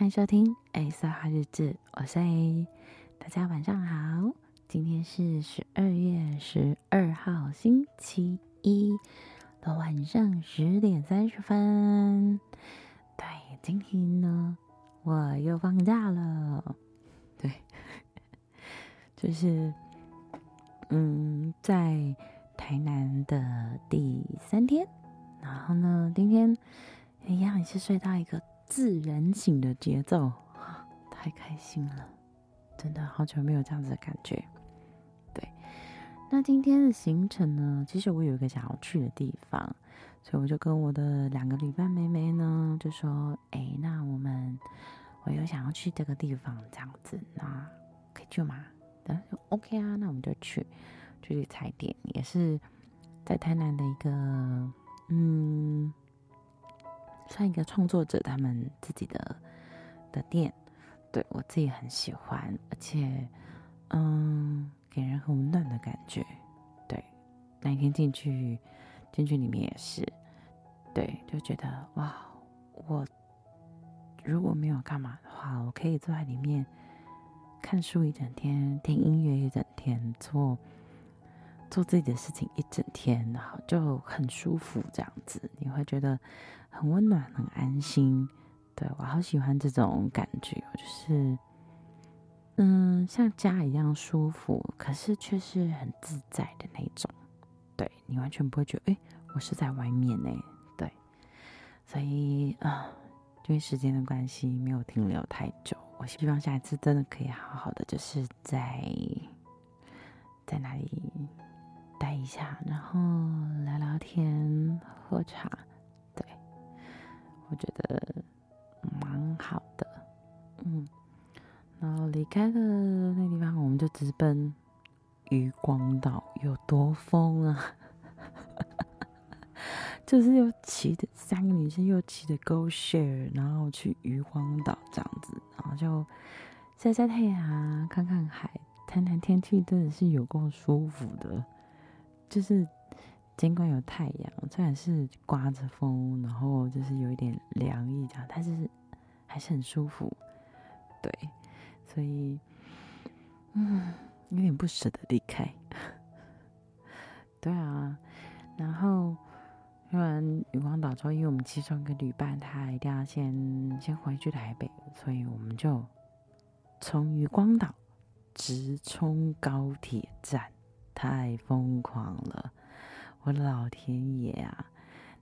欢迎收听 A 色号日志，我是 A，大家晚上好，今天是十二月十二号星期一的晚上十点三十分。对，今天呢，我又放假了。对，就是，嗯，在台南的第三天，然后呢，今天一样也是睡到一个自然醒的节奏，太开心了，真的好久没有这样子的感觉。对，那今天的行程呢，其实我有一个想要去的地方，所以我就跟我的两个旅伴妹妹呢，就说：“哎，那我们我有想要去这个地方，这样子，那可以去吗？”然后说：“OK 啊，那我们就去。”就去踩点，也是在台南的一个，嗯，算一个创作者他们自己的的店，对，我自己很喜欢，而且，嗯，给人很温暖的感觉。对，那一天进去，进去里面也是，对，就觉得哇，我如果没有干嘛的话，我可以坐在里面看书一整天，听音乐一整天，做。做自己的事情一整天，然后就很舒服，这样子你会觉得很温暖、很安心。对，我好喜欢这种感觉，就是嗯，像家一样舒服，可是却是很自在的那种。对，你完全不会觉得，哎，我是在外面呢。对，所以啊，因为时间的关系，没有停留太久。我希望下一次真的可以好好的，就是在在哪里。待一下，然后聊聊天、喝茶，对，我觉得蛮好的。嗯，然后离开了那地方，我们就直奔渔光岛，有多疯啊！就是又骑的三个女生又骑的 GoShare，然后去渔光岛这样子，然后就晒晒太阳，看看海。谈谈天气真的是有够舒服的。就是尽管有太阳，虽然是刮着风，然后就是有一点凉意这样，但是还是很舒服。对，所以嗯，有点不舍得离开。对啊，然后用完渔光岛之后，因为我们其中一个旅伴他一定要先先回去台北，所以我们就从渔光岛直冲高铁站。太疯狂了，我的老天爷啊！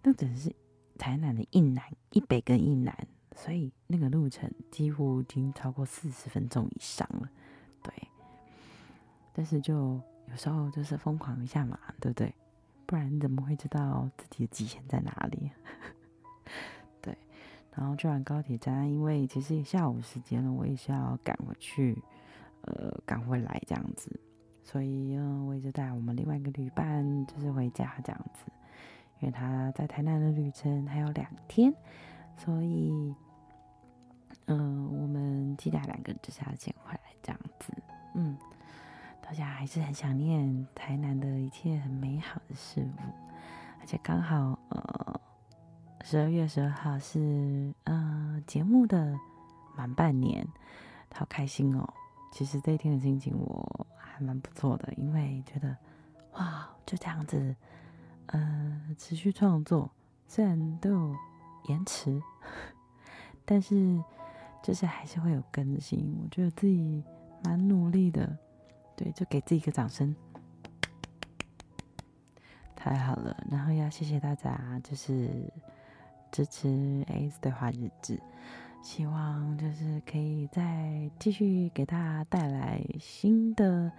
那只是台南的一南一北跟一南，所以那个路程几乎已经超过四十分钟以上了。对，但是就有时候就是疯狂一下嘛，对不对？不然怎么会知道自己的极限在哪里？对，然后去完高铁站，因为其实下午时间了，我也是要赶回去，呃，赶回来这样子。所以，嗯，我一直带我们另外一个旅伴，就是回家这样子，因为他在台南的旅程还有两天，所以，嗯，我们期待两个人就是要先回来这样子，嗯，大家还是很想念台南的一切很美好的事物，而且刚好，呃，十二月十二号是，呃，节目的满半年，好开心哦！其实这一天的心情我。还蛮不错的，因为觉得哇，就这样子，呃，持续创作，虽然都有延迟，但是就是还是会有更新。我觉得自己蛮努力的，对，就给自己一个掌声，太好了。然后要谢谢大家，就是支持 AS 对话日志。希望就是可以再继续给大家带来新的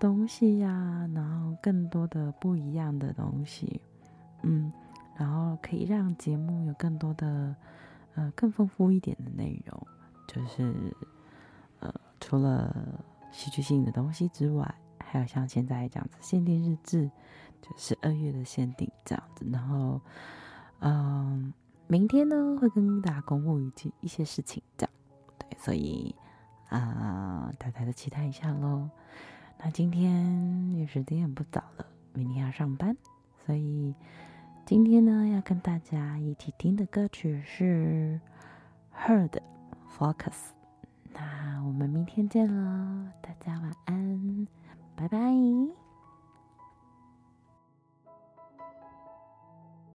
东西呀、然后更多的不一样的东西，嗯，然后可以让节目有更多的呃更丰富一点的内容，就是呃除了戏剧性的东西之外，还有像现在这样子限定日志，就是二月的限定这样子，然后嗯。明天呢，会跟大家公布一些一些事情，这样，对，所以啊，大家的期待一下喽。那今天也时间也不早了，明天要上班，所以今天呢，要跟大家一起听的歌曲是 Her 的 focus。那我们明天见了，大家晚安，拜拜。